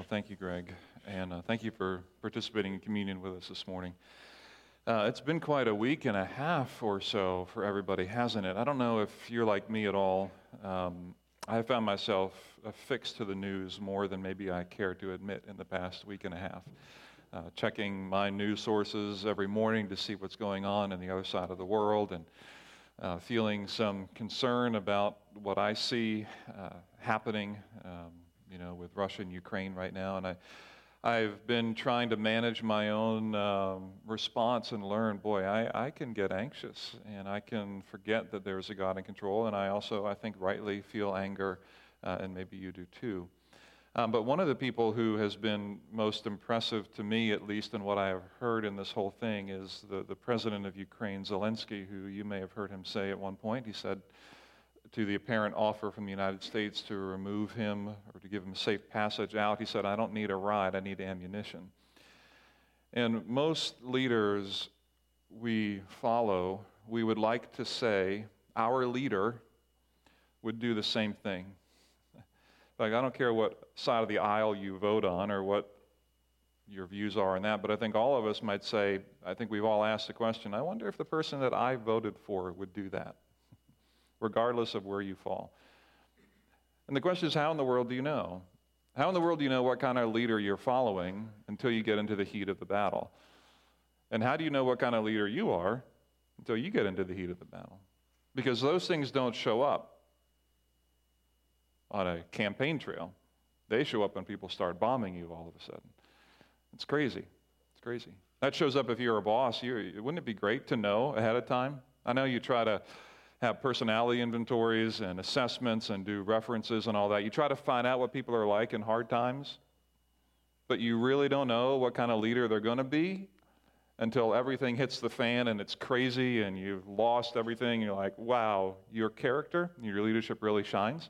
Well, thank you, Greg. And uh, thank you for participating in communion with us this morning. Uh, it's been quite a week and a half or so for everybody, hasn't it? I don't know if you're like me at all. Um, I found myself affixed to the news more than maybe I care to admit in the past week and a half. Uh, checking my news sources every morning to see what's going on in the other side of the world and uh, feeling some concern about what I see uh, happening. Um, you know, with Russia and Ukraine right now. And I, I've been trying to manage my own um, response and learn, boy, I, I can get anxious and I can forget that there's a God in control. And I also, I think, rightly feel anger, uh, and maybe you do too. Um, but one of the people who has been most impressive to me, at least in what I have heard in this whole thing, is the, the president of Ukraine, Zelensky, who you may have heard him say at one point. He said, to the apparent offer from the United States to remove him or to give him a safe passage out, he said, I don't need a ride, I need ammunition. And most leaders we follow, we would like to say, our leader would do the same thing. Like, I don't care what side of the aisle you vote on or what your views are on that, but I think all of us might say, I think we've all asked the question I wonder if the person that I voted for would do that regardless of where you fall. And the question is, how in the world do you know? How in the world do you know what kind of leader you're following until you get into the heat of the battle? And how do you know what kind of leader you are until you get into the heat of the battle? Because those things don't show up on a campaign trail. They show up when people start bombing you all of a sudden. It's crazy. It's crazy. That shows up if you're a boss. You, wouldn't it be great to know ahead of time? I know you try to have personality inventories and assessments and do references and all that. You try to find out what people are like in hard times, but you really don't know what kind of leader they're going to be until everything hits the fan and it's crazy and you've lost everything. You're like, wow, your character, your leadership really shines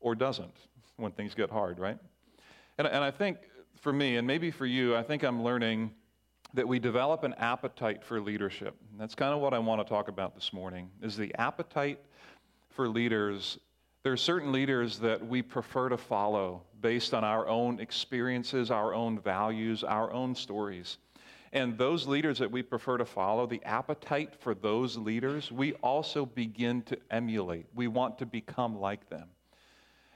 or doesn't when things get hard, right? And, and I think for me, and maybe for you, I think I'm learning that we develop an appetite for leadership. And that's kind of what I want to talk about this morning is the appetite for leaders. There are certain leaders that we prefer to follow based on our own experiences, our own values, our own stories. And those leaders that we prefer to follow, the appetite for those leaders, we also begin to emulate. We want to become like them.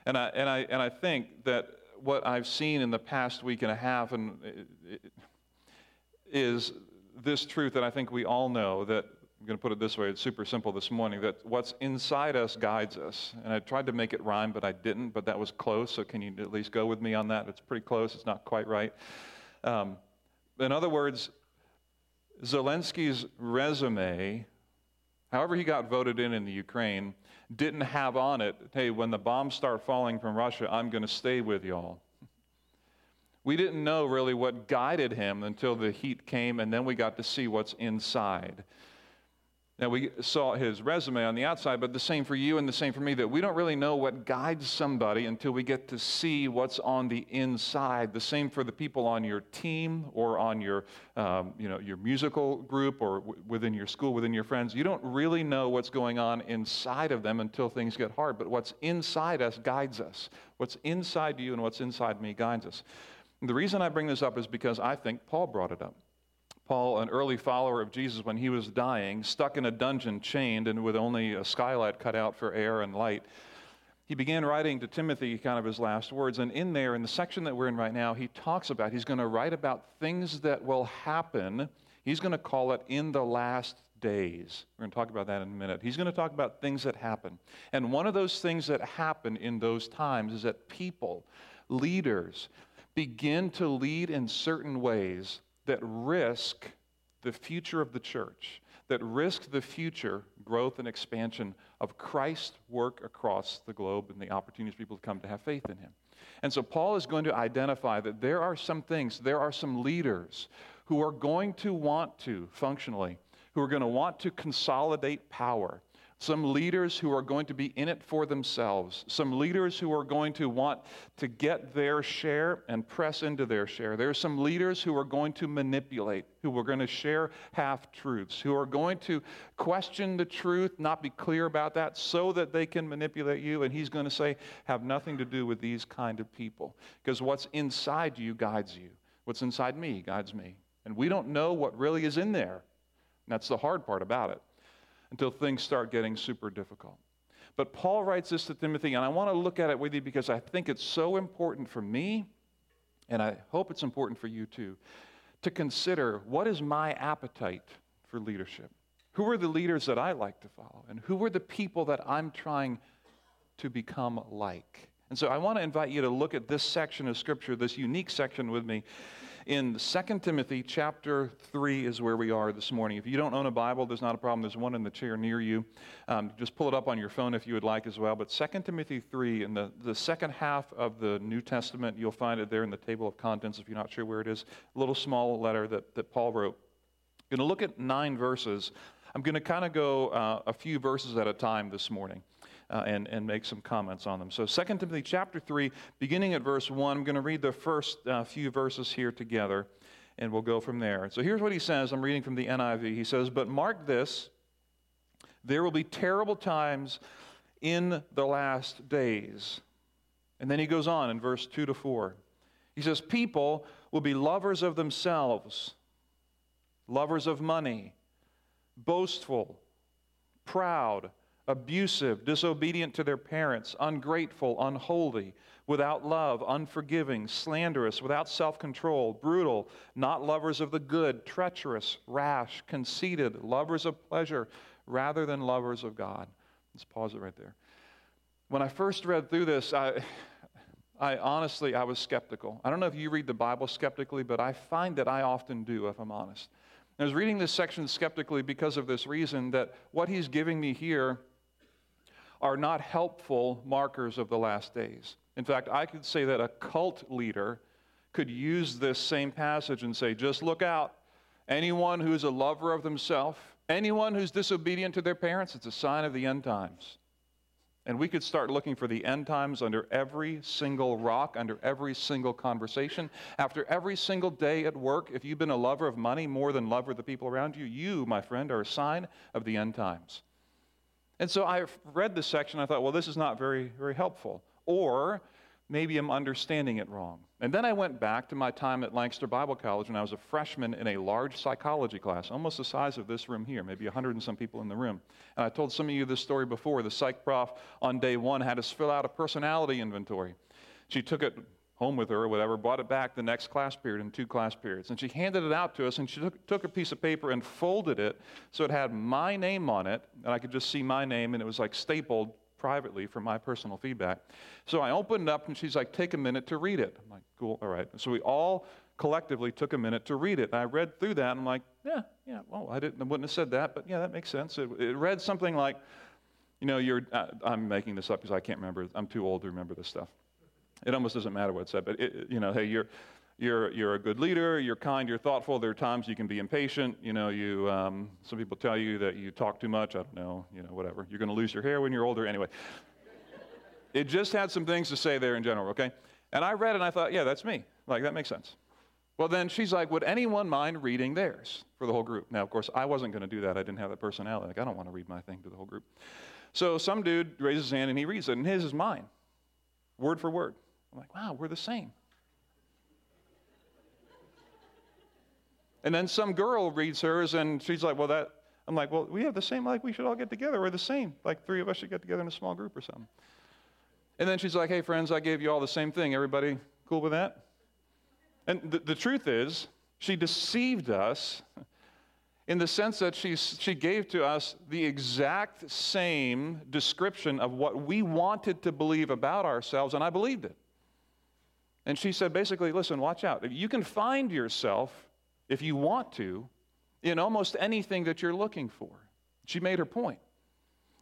And I, and I, and I think that what I've seen in the past week and a half, and it, is this truth that I think we all know that I'm going to put it this way, it's super simple this morning that what's inside us guides us. And I tried to make it rhyme, but I didn't, but that was close. So can you at least go with me on that? It's pretty close, it's not quite right. Um, in other words, Zelensky's resume, however he got voted in in the Ukraine, didn't have on it, hey, when the bombs start falling from Russia, I'm going to stay with y'all. We didn't know really what guided him until the heat came, and then we got to see what's inside. Now, we saw his resume on the outside, but the same for you and the same for me that we don't really know what guides somebody until we get to see what's on the inside. The same for the people on your team or on your, um, you know, your musical group or w- within your school, within your friends. You don't really know what's going on inside of them until things get hard, but what's inside us guides us. What's inside you and what's inside me guides us. The reason I bring this up is because I think Paul brought it up. Paul, an early follower of Jesus, when he was dying, stuck in a dungeon, chained, and with only a skylight cut out for air and light, he began writing to Timothy kind of his last words. And in there, in the section that we're in right now, he talks about, he's going to write about things that will happen. He's going to call it in the last days. We're going to talk about that in a minute. He's going to talk about things that happen. And one of those things that happen in those times is that people, leaders, begin to lead in certain ways that risk the future of the church, that risk the future growth and expansion of Christ's work across the globe and the opportunities for people to come to have faith in Him. And so Paul is going to identify that there are some things, there are some leaders who are going to want to, functionally, who are going to want to consolidate power, some leaders who are going to be in it for themselves, some leaders who are going to want to get their share and press into their share. There are some leaders who are going to manipulate, who are going to share half truths, who are going to question the truth, not be clear about that, so that they can manipulate you. And he's going to say, have nothing to do with these kind of people. Because what's inside you guides you, what's inside me guides me. And we don't know what really is in there. And that's the hard part about it until things start getting super difficult. But Paul writes this to Timothy, and I want to look at it with you because I think it's so important for me, and I hope it's important for you too, to consider what is my appetite for leadership? Who are the leaders that I like to follow? And who are the people that I'm trying to become like? And so I want to invite you to look at this section of Scripture, this unique section with me in 2 Timothy chapter 3 is where we are this morning. If you don't own a Bible, there's not a problem. There's one in the chair near you. Um, just pull it up on your phone if you would like as well. But 2 Timothy 3, in the, the second half of the New Testament, you'll find it there in the table of contents if you're not sure where it is. A little small letter that, that Paul wrote. I'm going to look at nine verses. I'm going to kind of go uh, a few verses at a time this morning uh, and, and make some comments on them. So 2 Timothy chapter 3, beginning at verse 1, I'm going to read the first uh, few verses here together, and we'll go from there. So here's what he says. I'm reading from the NIV. He says, But mark this, there will be terrible times in the last days. And then he goes on in verse 2 to 4. He says, People will be lovers of themselves, lovers of money, boastful, proud abusive, disobedient to their parents, ungrateful, unholy, without love, unforgiving, slanderous, without self control, brutal, not lovers of the good, treacherous, rash, conceited, lovers of pleasure rather than lovers of God. Let's pause it right there. When I first read through this, I, I honestly, I was skeptical. I don't know if you read the Bible skeptically, but I find that I often do, if I'm honest. I was reading this section skeptically because of this reason that what he's giving me here are not helpful markers of the last days. In fact, I could say that a cult leader could use this same passage and say, just look out. Anyone who's a lover of themselves, anyone who's disobedient to their parents, it's a sign of the end times. And we could start looking for the end times under every single rock, under every single conversation. After every single day at work, if you've been a lover of money more than lover of the people around you, you, my friend, are a sign of the end times. And so I read this section. I thought, well, this is not very, very helpful. Or maybe I'm understanding it wrong. And then I went back to my time at Lancaster Bible College when I was a freshman in a large psychology class, almost the size of this room here, maybe 100 and some people in the room. And I told some of you this story before. The psych prof on day one had us fill out a personality inventory. She took it home with her or whatever, brought it back the next class period in two class periods. And she handed it out to us, and she took, took a piece of paper and folded it so it had my name on it, and I could just see my name, and it was like stapled privately for my personal feedback. So I opened it up, and she's like, take a minute to read it. I'm like, cool, all right. So we all collectively took a minute to read it. And I read through that, and I'm like, yeah, yeah, well, I, didn't, I wouldn't have said that, but yeah, that makes sense. It, it read something like, you know, you're, uh, I'm making this up because I can't remember. I'm too old to remember this stuff. It almost doesn't matter what it said, but it, you know, hey, you're, you're, you're a good leader, you're kind, you're thoughtful. There are times you can be impatient. You know, you, um, some people tell you that you talk too much. I don't know, you know, whatever. You're going to lose your hair when you're older. Anyway, it just had some things to say there in general, okay? And I read it and I thought, yeah, that's me. Like, that makes sense. Well, then she's like, would anyone mind reading theirs for the whole group? Now, of course, I wasn't going to do that. I didn't have that personality. Like, I don't want to read my thing to the whole group. So some dude raises his hand and he reads it, and his is mine, word for word. I'm like, wow, we're the same. And then some girl reads hers and she's like, well, that, I'm like, well, we have the same, like, we should all get together. We're the same. Like, three of us should get together in a small group or something. And then she's like, hey, friends, I gave you all the same thing. Everybody cool with that? And the, the truth is, she deceived us in the sense that she, she gave to us the exact same description of what we wanted to believe about ourselves, and I believed it. And she said, basically, listen, watch out. You can find yourself, if you want to, in almost anything that you're looking for. She made her point.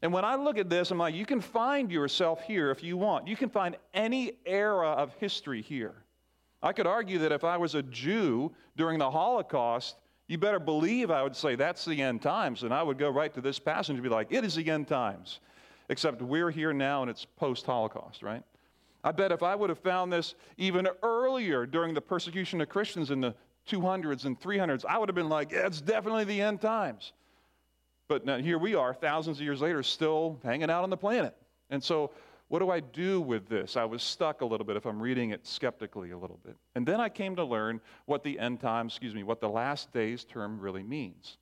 And when I look at this, I'm like, you can find yourself here if you want. You can find any era of history here. I could argue that if I was a Jew during the Holocaust, You better believe I would say that's the end times, and I would go right to this passage and be like, it is the end times. Except we're here now and it's post Holocaust, right? I bet if I would have found this even earlier during the persecution of Christians in the 200s and 300s, I would have been like, yeah, it's definitely the end times. But now here we are, thousands of years later, still hanging out on the planet. And so, what do I do with this? I was stuck a little bit if I'm reading it skeptically a little bit. And then I came to learn what the end times, excuse me, what the last days term really means.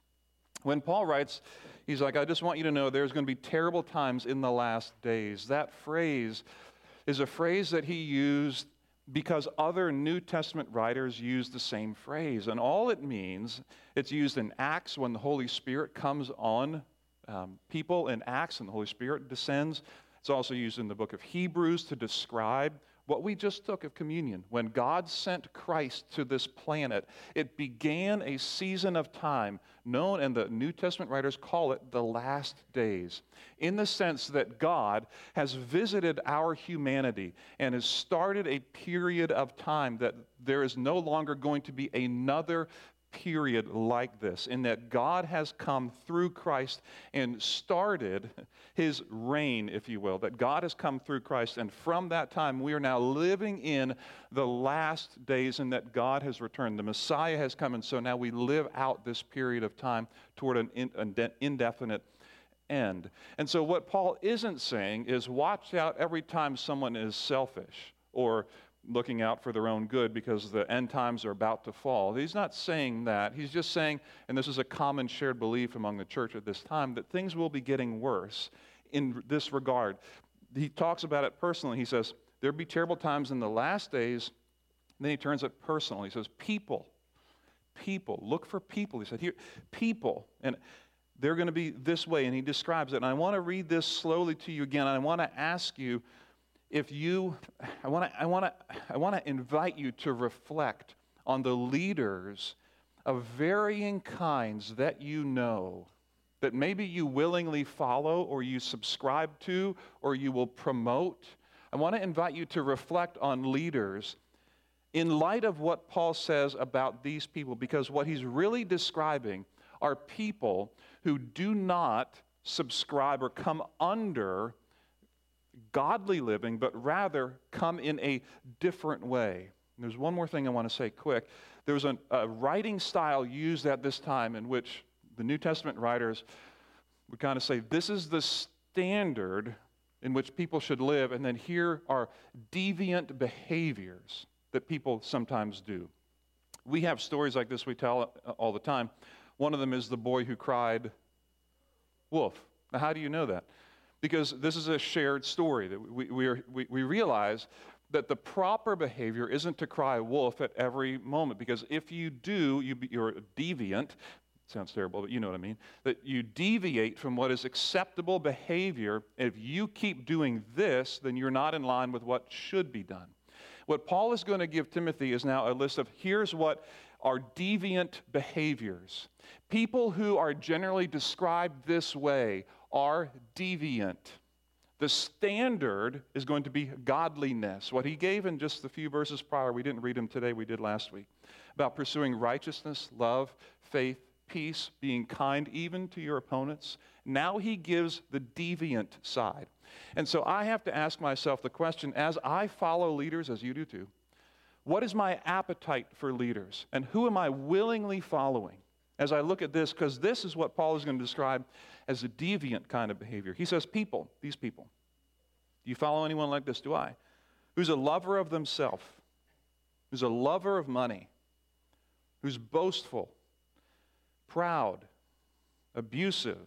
When Paul writes, he's like, I just want you to know there's going to be terrible times in the last days. That phrase is a phrase that he used because other New Testament writers use the same phrase. And all it means, it's used in Acts when the Holy Spirit comes on um, people in Acts and the Holy Spirit descends. It's also used in the book of Hebrews to describe what we just took of communion. When God sent Christ to this planet, it began a season of time known, and the New Testament writers call it the last days, in the sense that God has visited our humanity and has started a period of time that there is no longer going to be another period like this, in that God has come through Christ and started his reign, if you will, that God has come through Christ. And from that time, we are now living in the last days, and that God has returned. The Messiah has come, and so now we live out this period of time toward an indefinite end. And so, what Paul isn't saying is watch out every time someone is selfish or looking out for their own good because the end times are about to fall. He's not saying that. He's just saying, and this is a common shared belief among the church at this time, that things will be getting worse in this regard. He talks about it personally. He says, There'll be terrible times in the last days. then he turns it personal. He says, People, people, look for people. He said, Here, people. And they're going to be this way. And he describes it. And I want to read this slowly to you again. And I want to ask you if you, I want to I wanna, I wanna invite you to reflect on the leaders of varying kinds that you know, that maybe you willingly follow or you subscribe to or you will promote. I want to invite you to reflect on leaders in light of what Paul says about these people, because what he's really describing are people who do not subscribe or come under godly living, but rather come in a different way. And there's one more thing I want to say quick. There was a, a writing style used at this time in which the New Testament writers would kind of say, This is the standard in which people should live, and then here are deviant behaviors that people sometimes do. We have stories like this we tell all the time. One of them is the boy who cried wolf. Now, how do you know that? Because this is a shared story that we, we, are, we, we realize that the proper behavior isn't to cry wolf at every moment because if you do you, you're deviant sounds terrible but you know what i mean that you deviate from what is acceptable behavior. If you keep doing this then you're not in line with what should be done. What paul is going to give timothy is now a list of here's what are deviant behaviors. People who are generally described this way are deviant. The standard is going to be godliness. What he gave in just the few verses prior, we didn't read them today, we did last week, about pursuing righteousness, love, faith, peace, being kind even to your opponents. Now he gives the deviant side. And so I have to ask myself the question as I follow leaders, as you do too, what is my appetite for leaders? And who am I willingly following? As I look at this, because this is what Paul is going to describe as a deviant kind of behavior. He says, People, these people. Do you follow anyone like this? Do I? Who's a lover of themselves, who's a lover of money, who's boastful, proud, abusive,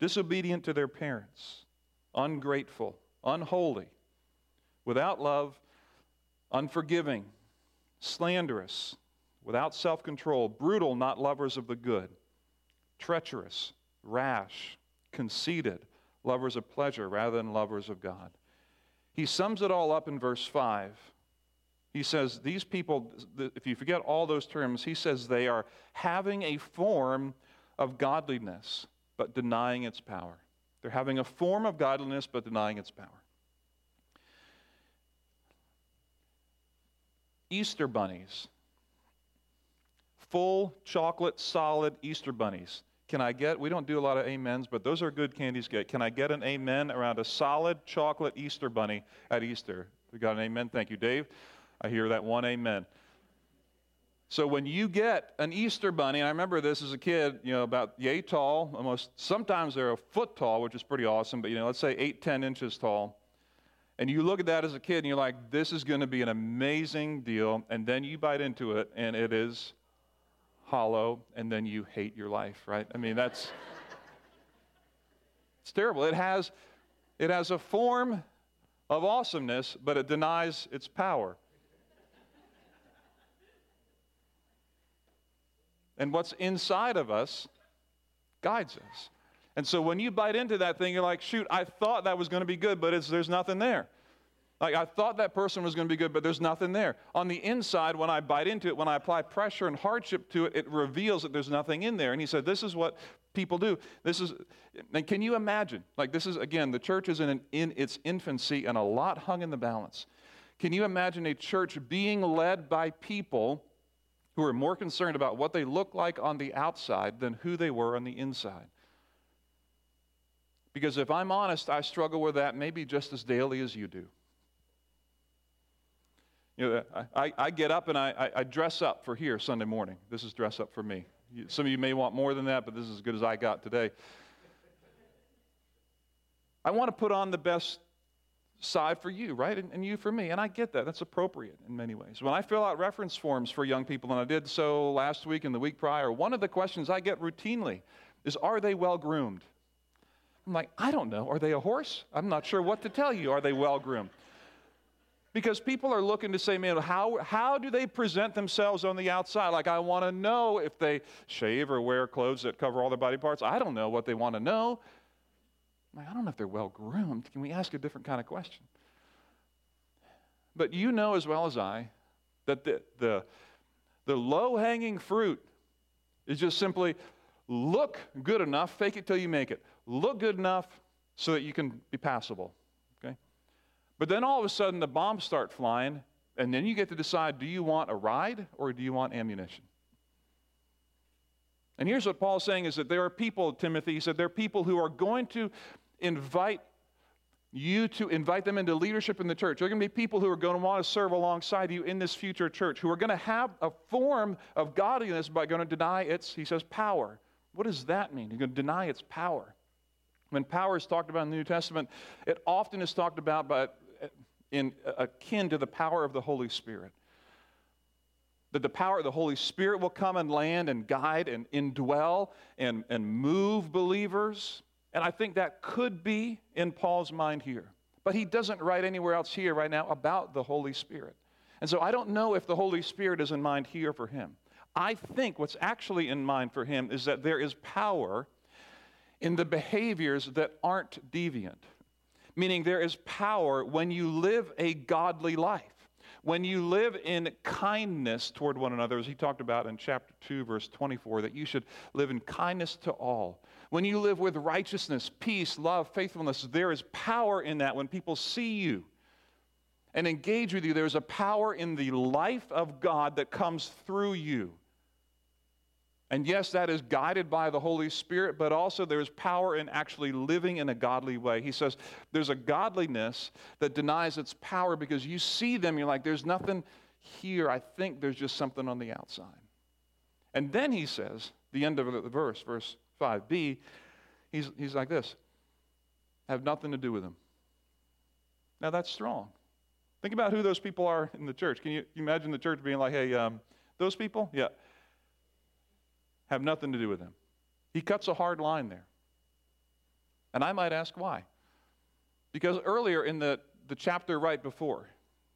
disobedient to their parents, ungrateful, unholy, without love, unforgiving, slanderous, without self control, brutal, not lovers of the good, treacherous rash, conceited, lovers of pleasure rather than lovers of God. He sums it all up in verse 5. He says, These people, if you forget all those terms, he says they are having a form of godliness, but denying its power. They're having a form of godliness, but denying its power. Easter bunnies full chocolate solid Easter bunnies. Can I get, we don't do a lot of amens, but those are good candies get. Can I get an amen around a solid chocolate Easter bunny at Easter? We got an amen? Thank you, Dave. I hear that one amen. So when you get an Easter bunny, I remember this as a kid, you know, about yay tall, almost sometimes they're a foot tall, which is pretty awesome, but you know, let's say eight, ten inches tall. And you look at that as a kid and you're like, this is going to be an amazing deal. And then you bite into it and it is hollow, and then you hate your life, right? I mean, that's it's terrible. It has it has a form of awesomeness, but it denies its power. And what's inside of us guides us. And so when you bite into that thing, you're like, shoot, I thought that was going to be good, but there's nothing there. Like I thought that person was going to be good, but there's nothing there. On the inside, when I bite into it, when I apply pressure and hardship to it, it reveals that there's nothing in there. And he said, This is what people do. This is, and can you imagine? Like this is again, the church is in, an, in its infancy and a lot hung in the balance. Can you imagine a church being led by people who are more concerned about what they look like on the outside than who they were on the inside? Because if I'm honest, I struggle with that maybe just as daily as you do. You know, I, I get up and I, I dress up for here Sunday morning. This is dress up for me. Some of you may want more than that, but this is as good as I got today. I want to put on the best side for you, right? And, and, you for me. And I get that. That's appropriate in many ways. When I fill out reference forms for young people, and I did so last week and the week prior, one of the questions I get routinely is Are they well groomed? I'm like, I don't know. Are they a horse? I'm not sure what to tell you. Are they well groomed? Because people are looking to say, man, how, how do they present themselves on the outside? Like, I want to know if they shave or wear clothes that cover all their body parts. I don't know what they want to know. I don't know if they're well groomed. Can we ask a different kind of question? But you know as well as I that the, the, the low hanging fruit is just simply look good enough, fake it till you make it. Look good enough so that you can be passable. But then all of a sudden the bombs start flying, and then you get to decide do you want a ride or do you want ammunition? And here's what Paul's saying is that there are people, Timothy, he said, there are people who are going to invite you to invite them into leadership in the church. There are going to be people who are going to want to serve alongside you in this future church, who are going to have a form of godliness by going to deny its, he says, power. What does that mean? You're going to deny its power. When power is talked about in the New Testament, it often is talked about by in, akin to the power of the Holy Spirit. That the power of the Holy Spirit will come and land and guide and indwell and, and move believers. And I think that could be in Paul's mind here. But he doesn't write anywhere else here right now about the Holy Spirit. And so I don't know if the Holy Spirit is in mind here for him. I think what's actually in mind for him is that there is power in the behaviors that aren't deviant meaning there is power when you live a godly life. When you live in kindness toward one another, as he talked about in chapter 2, verse 24, that you should live in kindness to all. When you live with righteousness, peace, love, faithfulness, there is power in that when people see you and engage with you. There's a power in the life of God that comes through you. And yes, that is guided by the Holy Spirit, but also there's power in actually living in a godly way. He says there's a godliness that denies its power because you see them, you're like, there's nothing here. I think there's just something on the outside. And then he says, the end of the verse, verse 5b, he's, he's like this have nothing to do with them. Now that's strong. Think about who those people are in the church. Can you, you imagine the church being like, hey, um, those people? Yeah have nothing to do with him. He cuts a hard line there. And I might ask why. Because earlier in the, the chapter right before,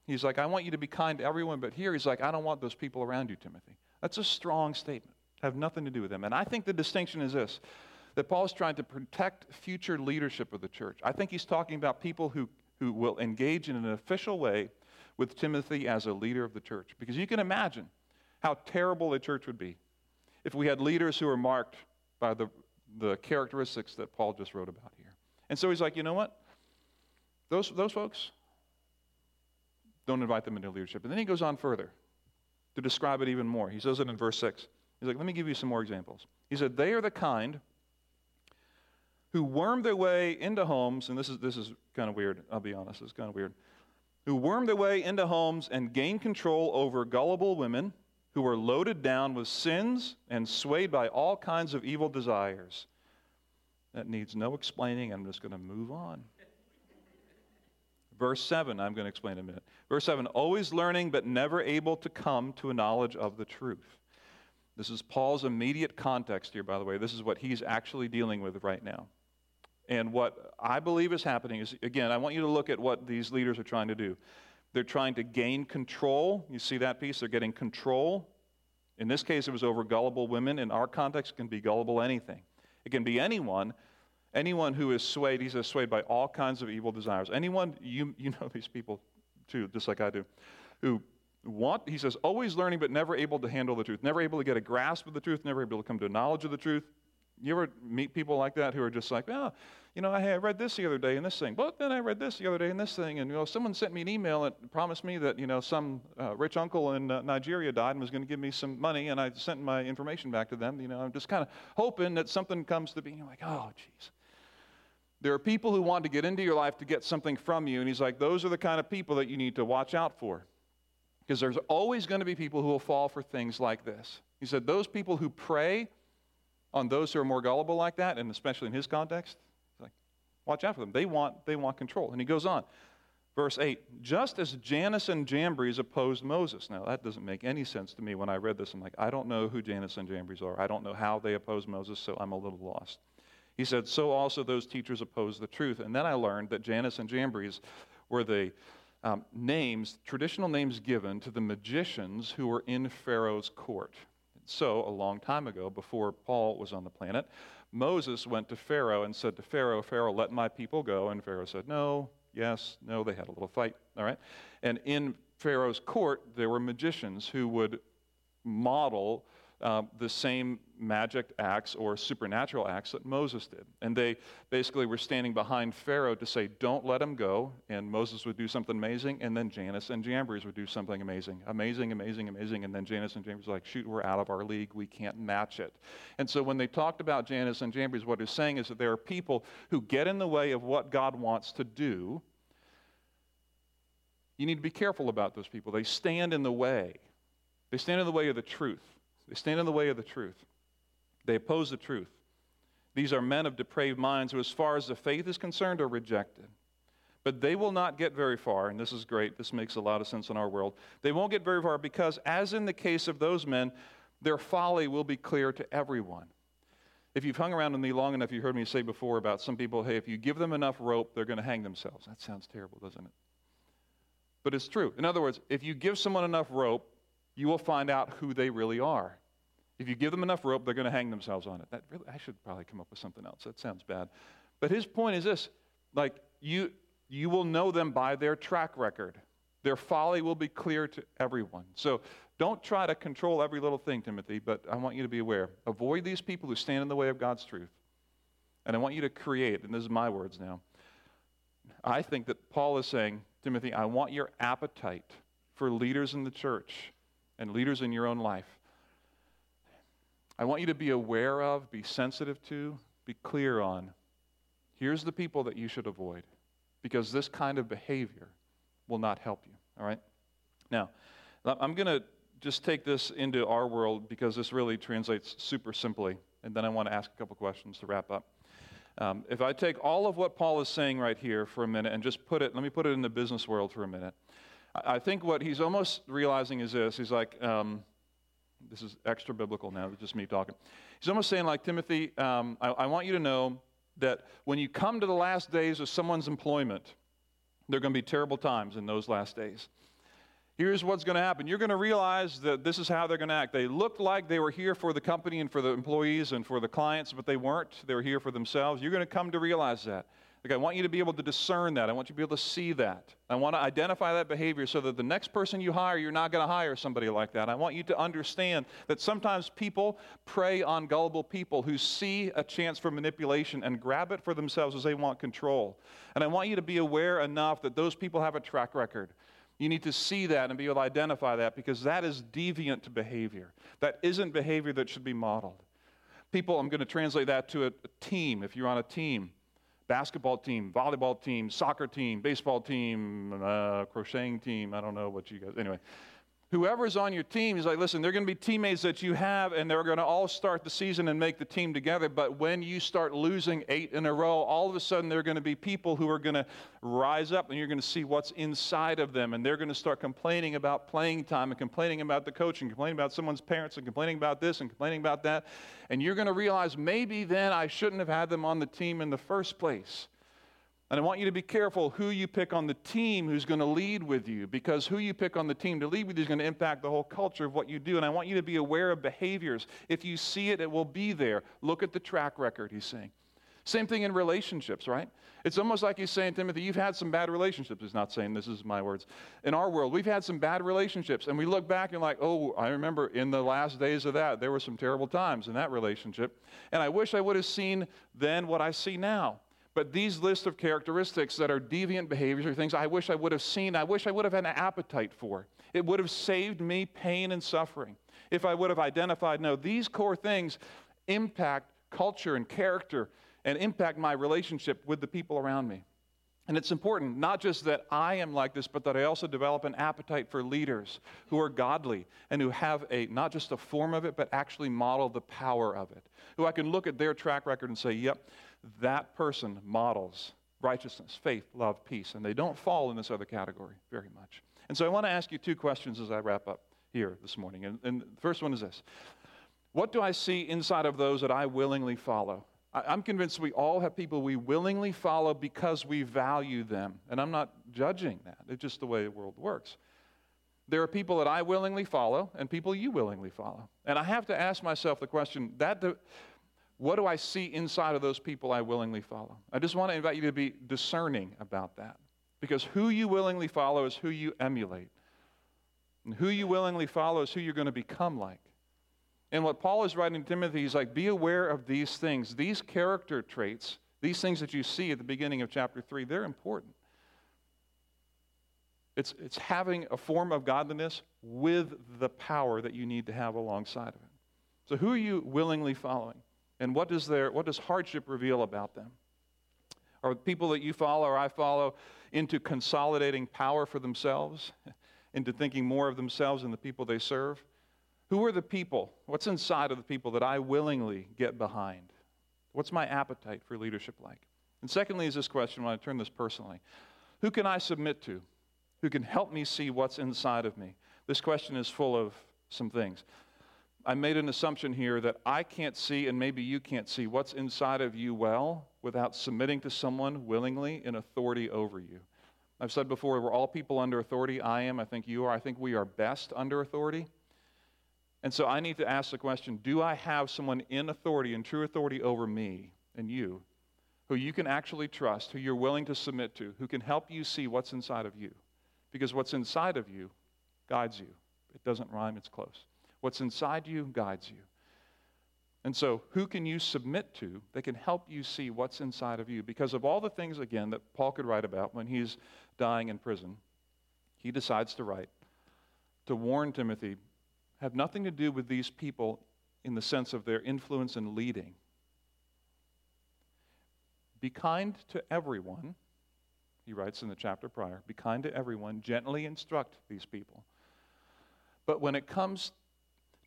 he's like, I want you to be kind to everyone, but here he's like, I don't want those people around you, Timothy. That's a strong statement. Have nothing to do with them. And I think the distinction is this that Paul is trying to protect future leadership of the church. I think he's talking about people who, who will engage in an official way with Timothy as a leader of the church. Because you can imagine how terrible a church would be if we had leaders who were marked by the, the characteristics that Paul just wrote about here. And so he's like, you know what? Those, those folks, don't invite them into leadership. And then he goes on further to describe it even more. He says it in verse 6. He's like, let me give you some more examples. He said, they are the kind who worm their way into homes, and this is, this is kind of weird, I'll be honest, it's kind of weird, who worm their way into homes and gain control over gullible women who are loaded down with sins and swayed by all kinds of evil desires. That needs no explaining. I'm just going to move on. Verse 7, I'm going to explain in a minute. Verse 7 always learning, but never able to come to a knowledge of the truth. This is Paul's immediate context here, by the way. This is what he's actually dealing with right now. And what I believe is happening is, again, I want you to look at what these leaders are trying to do. They're trying to gain control. You see that piece? They're getting control. In this case, it was over gullible women. In our context, it can be gullible anything. It can be anyone, anyone who is swayed. He says swayed by all kinds of evil desires. Anyone, you, you know these people too, just like I do, who want, he says, always learning but never able to handle the truth, never able to get a grasp of the truth, never able to come to a knowledge of the truth. You ever meet people like that who are just like, oh, you know, I read this the other day in this thing, but then I read this the other day in this thing, and you know, someone sent me an email and promised me that you know some uh, rich uncle in uh, Nigeria died and was going to give me some money, and I sent my information back to them. You know, I'm just kind of hoping that something comes to be. And you're like, oh, jeez. There are people who want to get into your life to get something from you, and he's like, those are the kind of people that you need to watch out for. Because there's always going to be people who will fall for things like this. He said, those people who prey on those who are more gullible like that, and especially in his context, like, watch out for them. They want, they want control. And he goes on. Verse 8, just as Jannes and Jambres opposed Moses. Now, that doesn't make any sense to me when I read this. I'm like, I don't know who Jannes and Jambres are. I don't know how they opposed Moses, so I'm a little lost. He said, so also those teachers opposed the truth. And then I learned that Jannes and Jambres were the um, names, traditional names given to the magicians who were in Pharaoh's court. So, a long time ago, before Paul was on the planet, Moses went to Pharaoh and said to Pharaoh, Pharaoh, let my people go. And Pharaoh said, No, yes, no. They had a little fight, all right? And in Pharaoh's court, there were magicians who would model uh, the same magic acts or supernatural acts that Moses did. And they basically were standing behind Pharaoh to say, Don't let him go. And Moses would do something amazing. And then Jannes and Jambres would do something amazing. Amazing, amazing, amazing. And then Jannes and Jambres were like, Shoot, we're out of our league. We can't match it. And so when they talked about Jannes and Jambres, what he's saying is that there are people who get in the way of what God wants to do. You need to be careful about those people. They stand in the way. They stand in the way of the truth. They stand in the way of the truth. They oppose the truth. These are men of depraved minds who, as far as the faith is concerned, are rejected. But they will not get very far, and this is great. This makes a lot of sense in our world. They won't get very far because, as in the case of those men, their folly will be clear to everyone. If you've hung around with me long enough, you heard me say before about some people, hey, if you give them enough rope, they're going to hang themselves. That sounds terrible, doesn't it? But it's true. In other words, if you give someone enough rope, you will find out who they really are. If you give them enough rope, they're going to hang themselves on it. That really, I should probably come up with something else. That sounds bad. But his point is this like, you, you will know them by their track record. Their folly will be clear to everyone. So don't try to control every little thing, Timothy, but I want you to be aware. Avoid these people who stand in the way of God's truth. And I want you to create, and this is my words now. I think that Paul is saying, Timothy, I want your appetite for leaders in the church and leaders in your own life. I want you to be aware of, be sensitive to, be clear on. Here's the people that you should avoid because this kind of behavior will not help you. All right? Now, I'm going to just take this into our world because this really translates super simply. And then I want to ask a couple questions to wrap up. Um, if I take all of what Paul is saying right here for a minute and just put it, let me put it in the business world for a minute. I think what he's almost realizing is this. He's like, um, this is extra biblical now, it's just me talking. He's almost saying, like, Timothy, um, I, I want you to know that when you come to the last days of someone's employment, there are going to be terrible times in those last days. Here's what's going to happen. You're going to realize that this is how they're going to act. They looked like they were here for the company and for the employees and for the clients, but they weren't. They were here for themselves. You're going to come to realize that. Like, I want you to be able to discern that. I want you to be able to see that. I want to identify that behavior so that the next person you hire, you're not going to hire somebody like that. I want you to understand that sometimes people prey on gullible people who see a chance for manipulation and grab it for themselves as they want control. And I want you to be aware enough that those people have a track record. You need to see that and be able to identify that because that is deviant behavior. That isn't behavior that should be modeled. People, I'm going to translate that to a, a team. If you're on a team, basketball team, volleyball team, soccer team, baseball team, uh, crocheting team, I don't know what you guys, anyway whoever's on your team is like, listen, they're going to be teammates that you have, and they're going to all start the season and make the team together. But when you start losing eight in a row, all of a sudden there are going to be people who are going to rise up, and you're going to see what's inside of them, and they're going to start complaining about playing time, and complaining about the coach, and complaining about someone's parents, and complaining about this, and complaining about that. And you're going to realize maybe then I shouldn't have had them on the team in the first place. And I want you to be careful who you pick on the team who's going to lead with you, because who you pick on the team to lead with you is going to impact the whole culture of what you do. And I want you to be aware of behaviors. If you see it, it will be there. Look at the track record, he's saying. Same thing in relationships, right? It's almost like he's saying, Timothy, you've had some bad relationships. He's not saying this is my words. In our world, we've had some bad relationships. And we look back and like, oh, I remember in the last days of that, there were some terrible times in that relationship. And I wish I would have seen then what I see now. But these lists of characteristics that are deviant behaviors are things I wish I would have seen, I wish I would have had an appetite for. It would have saved me pain and suffering if I would have identified no, these core things impact culture and character and impact my relationship with the people around me. And it's important, not just that I am like this, but that I also develop an appetite for leaders who are godly and who have a, not just a form of it, but actually model the power of it. Who I can look at their track record and say, yep, that person models righteousness, faith, love, peace, and they don't fall in this other category very much. And so I want to ask you two questions as I wrap up here this morning. And, and the first one is this What do I see inside of those that I willingly follow? I, I'm convinced we all have people we willingly follow because we value them. And I'm not judging that, it's just the way the world works. There are people that I willingly follow and people you willingly follow. And I have to ask myself the question that what do I see inside of those people I willingly follow? I just want to invite you to be discerning about that. Because who you willingly follow is who you emulate. And who you willingly follow is who you're going to become like. And what Paul is writing to Timothy is like, be aware of these things. These character traits, these things that you see at the beginning of chapter 3, they're important. It's, it's having a form of godliness with the power that you need to have alongside of it. So, who are you willingly following? And what does, their, what does hardship reveal about them? Are the people that you follow or I follow into consolidating power for themselves, into thinking more of themselves and the people they serve? Who are the people? What's inside of the people that I willingly get behind? What's my appetite for leadership like? And secondly, is this question when I turn this personally Who can I submit to? Who can help me see what's inside of me? This question is full of some things. I made an assumption here that I can't see, and maybe you can't see, what's inside of you well without submitting to someone willingly in authority over you. I've said before, we're all people under authority. I am, I think you are. I think we are best under authority. And so I need to ask the question do I have someone in authority, in true authority over me and you, who you can actually trust, who you're willing to submit to, who can help you see what's inside of you? Because what's inside of you guides you. It doesn't rhyme, it's close. What's inside you guides you. And so, who can you submit to that can help you see what's inside of you? Because of all the things, again, that Paul could write about when he's dying in prison, he decides to write to warn Timothy have nothing to do with these people in the sense of their influence and leading. Be kind to everyone, he writes in the chapter prior. Be kind to everyone, gently instruct these people. But when it comes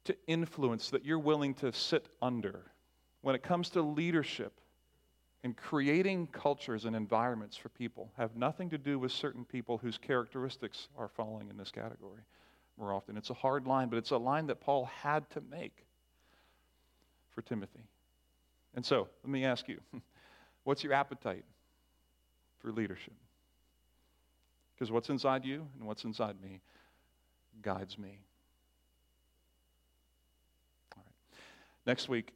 to influence that you're willing to sit under when it comes to leadership and creating cultures and environments for people have nothing to do with certain people whose characteristics are falling in this category more often. It's a hard line, but it's a line that Paul had to make for Timothy. And so, let me ask you what's your appetite for leadership? Because what's inside you and what's inside me guides me. Next week,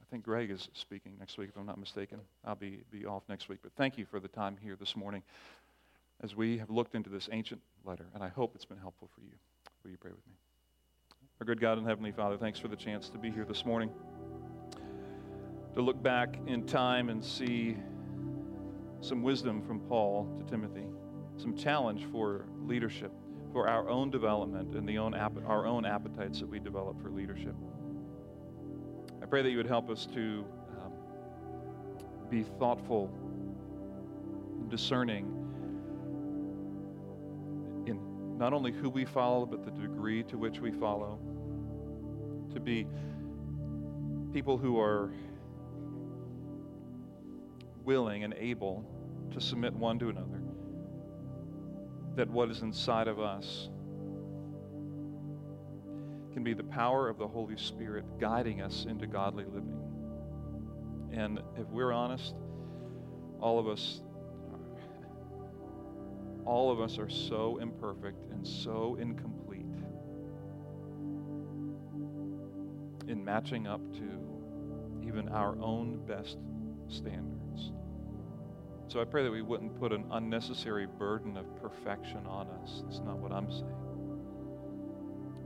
I think Greg is speaking next week, if I'm not mistaken. I'll be, be off next week. But thank you for the time here this morning as we have looked into this ancient letter, and I hope it's been helpful for you. Will you pray with me? Our good God and Heavenly Father, thanks for the chance to be here this morning, to look back in time and see some wisdom from Paul to Timothy. some challenge for leadership, for our own development and the own our own appetites that we develop for leadership. I pray that you would help us to um, be thoughtful, discerning in not only who we follow, but the degree to which we follow. To be people who are willing and able to submit one to another. That what is inside of us can be the power of the Holy Spirit guiding us into godly living. And if we're honest, all of us all of us are so imperfect and so incomplete in matching up to even our own best standards. So I pray that we wouldn't put an unnecessary burden of perfection on us. That's not what I'm saying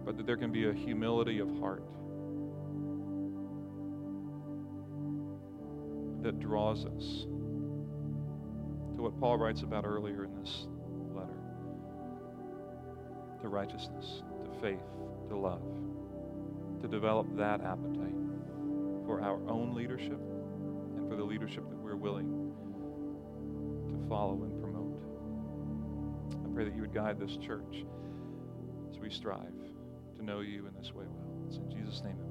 but that there can be a humility of heart that draws us to what Paul writes about earlier in this letter to righteousness, to faith, to love, to develop that appetite for our own leadership and for the leadership that we're willing to follow and promote. I pray that you would guide this church as we strive to know you in this way well. It's in Jesus' name